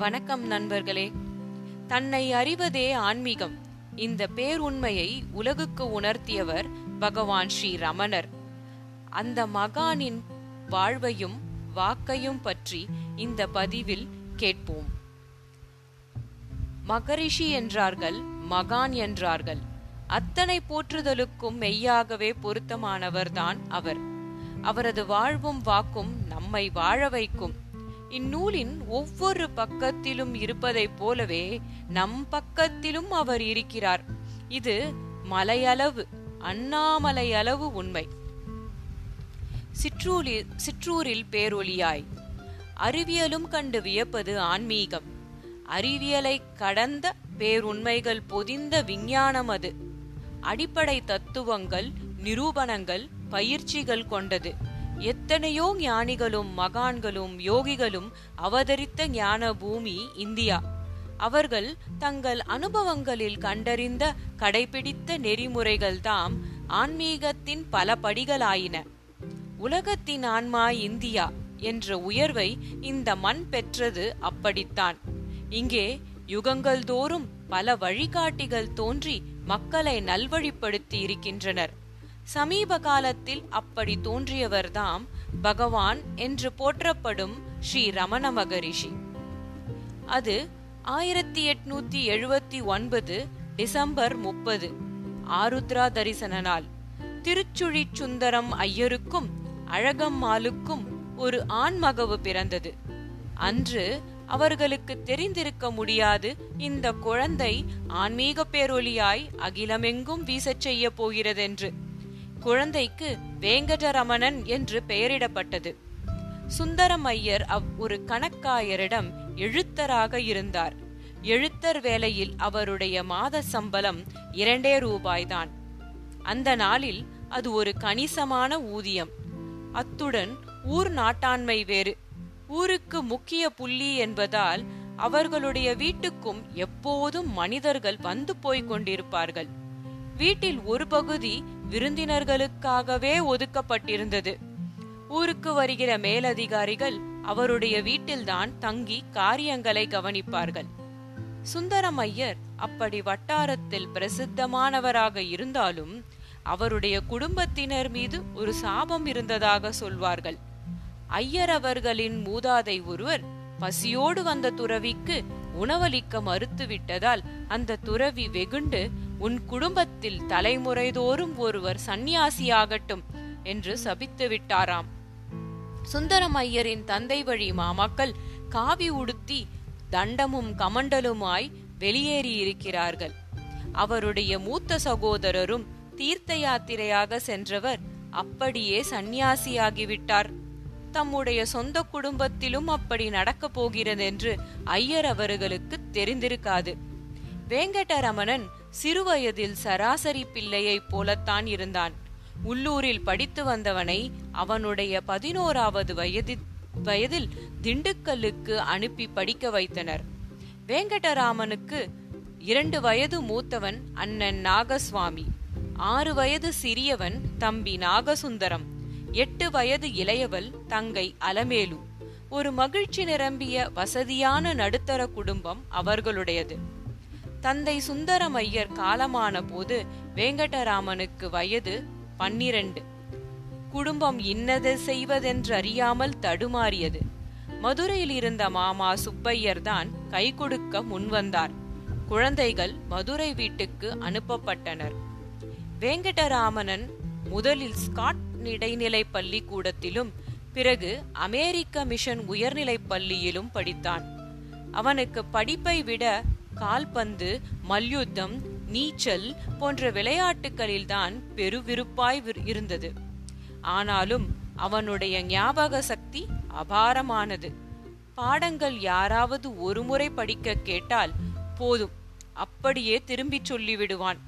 வணக்கம் நண்பர்களே. தன்னை அறிவதே ஆன்மீகம். இந்த பேருண்மையை உலகுக்கு உணர்த்தியவர் பகவான் ஸ்ரீ ரமணர். அந்த மகானின் வாழ்வையும் வாக்கையும் பற்றி இந்த பதிவில் கேட்போம். மகரிஷி என்றார்கள் மகான் என்றார்கள். அத்தனை போற்றுதலுக்கும் மெய்யாகவே பொருத்தமானவர்தான் அவர். அவரது வாழ்வும் வாக்கும் நம்மை வாழ வைக்கும். இந்நூலின் ஒவ்வொரு பக்கத்திலும் இருப்பதைப் போலவே நம் பக்கத்திலும் அவர் இருக்கிறார். இது மலையளவு அண்ணாமலை அளவு உண்மை. சிற்றூரில் சிற்றூரில் பேரொலியாய் அறிவியலும் கண்டு வியப்பது ஆன்மீகம். அறிவியலை கடந்த பேருண்மைகள் பொதிந்த விஞ்ஞானம் அது. அடிப்படை தத்துவங்கள் நிரூபணங்கள் பயிற்சிகள் கொண்டது. எத்தனையோ ஞானிகளும் மகான்களும் யோகிகளும் அவதரித்த ஞான பூமி இந்தியா. அவர்கள் தங்கள் அனுபவங்களில் கண்டறிந்த கடைபிடித்த நெறிமுறைகள் தாம் ஆன்மீகத்தின் பல படிகளாயின. உலகத்தின் ஆன்மா இந்தியா என்ற உயர்வை இந்த மண் பெற்றது அப்படித்தான். இங்கே யுகங்கள் தோறும் பல வழிகாட்டிகள் தோன்றி மக்களை நல்வழிப்படுத்தி இருக்கின்றனர். சமீப காலத்தில் அப்படி தோன்றியவர்தாம் பகவான் என்று போற்றப்படும் ஸ்ரீ ரமண மகரிஷி அது ஆயிரத்தி எட்நூத்தி எழுபத்தி ஒன்பது டிசம்பர் முப்பது ஆருத்ரா தரிசன நாள். திருச்சுழி சுந்தரம் ஐயருக்கும் அழகம்மாளுக்கும் ஒரு ஆண்மகவு பிறந்தது. அன்று அவர்களுக்கு தெரிந்திருக்க முடியாது இந்த குழந்தை ஆன்மீக பேரொலியாய் அகிலமெங்கும் வீசச் செய்ய போகிறதென்று. குழந்தைக்கு வேங்கடரமணன் என்று பெயரிடப்பட்டது. சுந்தரம் ஐயர் அவ் ஒரு கணக்காயரிடம் எழுத்தராக இருந்தார். எழுத்தர் வேலையில் அவருடைய மாத சம்பளம் இரண்டே ரூபாய்தான். அந்த நாளில் அது ஒரு கணிசமான ஊதியம். அத்துடன் ஊர் நாட்டாண்மை வேறு. ஊருக்கு முக்கிய புள்ளி என்பதால் அவர்களுடைய வீட்டுக்கும் எப்போதும் மனிதர்கள் வந்து போய்க் கொண்டிருப்பார்கள். வீட்டில் ஒரு பகுதி விருந்தினர்களுக்காகவே ஒதுக்கப்பட்டிருந்தது. ஊருக்கு வருகிற மேலதிகாரிகள் அவருடைய வீட்டில்தான் தங்கி காரியங்களை கவனிப்பார்கள். சுந்தரம் ஐயர் அப்படி வட்டாரத்தில் பிரசித்தமானவராக இருந்தாலும் அவருடைய குடும்பத்தினர் மீது ஒரு சாபம் இருந்ததாக சொல்வார்கள். ஐயர் அவர்களின் மூதாதை ஒருவர் பசியோடு வந்த துறவிக்கு உணவளிக்க மறுத்துவிட்டதால் அந்த துறவி வெகுண்டு உன் குடும்பத்தில் தலைமுறைதோறும் ஒருவர் சந்நியாசியாகட்டும் என்று சபித்து விட்டாராம். சுந்தரம் ஐயரின் தந்தை வழி மாமாக்கள் காவி உடுத்தி தண்டமும் கமண்டலுமாய் வெளியேறியிருக்கிறார்கள். அவருடைய மூத்த சகோதரரும் தீர்த்த யாத்திரையாக சென்றவர் அப்படியே சந்நியாசியாகிவிட்டார். தம்முடைய சொந்த குடும்பத்திலும் அப்படி நடக்கப் போகிறதென்று ஐயர் அவர்களுக்கு தெரிந்திருக்காது. வேங்கடரமணன் சிறுவயதில் சராசரி பிள்ளையைப் போலத்தான் இருந்தான். உள்ளூரில் படித்து வந்தவனை அவனுடைய பதினோராவது வயதி வயதில் திண்டுக்கல்லுக்கு அனுப்பி படிக்க வைத்தனர். வேங்கடராமனுக்கு இரண்டு வயது மூத்தவன் அண்ணன் நாகசுவாமி ஆறு வயது சிறியவன் தம்பி நாகசுந்தரம் எட்டு வயது இளையவள் தங்கை அலமேலு. ஒரு மகிழ்ச்சி நிரம்பிய வசதியான நடுத்தர குடும்பம் அவர்களுடையது. தந்தை சுந்தரம் ஐயர் காலமான போது வேங்கடராமனுக்கு வயது பன்னிரண்டு. குடும்பம் இன்னது செய்வதென்று அறியாமல் தடுமாறியது. மதுரையில் இருந்த மாமா சுப்பையர் தான் கை கொடுக்க முன்வந்தார். குழந்தைகள் மதுரை வீட்டுக்கு அனுப்பப்பட்டனர். வேங்கடராமனன் முதலில் ஸ்காட் இடைநிலை பள்ளிக்கூடத்திலும் பிறகு அமெரிக்க மிஷன் உயர்நிலை பள்ளியிலும் படித்தான். அவனுக்கு படிப்பை விட கால்பந்து மல்யுத்தம் நீச்சல் போன்ற விளையாட்டுகளில்தான் பெருவிருப்பாய் இருந்தது. ஆனாலும் அவனுடைய ஞாபக சக்தி அபாரமானது. பாடங்கள் யாராவது ஒருமுறை படிக்க கேட்டால் போதும் அப்படியே திரும்பிச் சொல்லிவிடுவான்.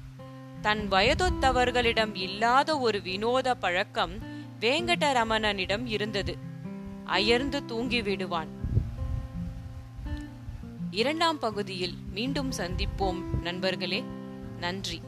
தன் வயதொத்தவர்களிடம் இல்லாத ஒரு வினோத பழக்கம் வேங்கடரமணனிடம் இருந்தது. அயர்ந்து தூங்கிவிடுவான். இரண்டாம் பகுதியில் மீண்டும் சந்திப்போம் நண்பர்களே. நன்றி.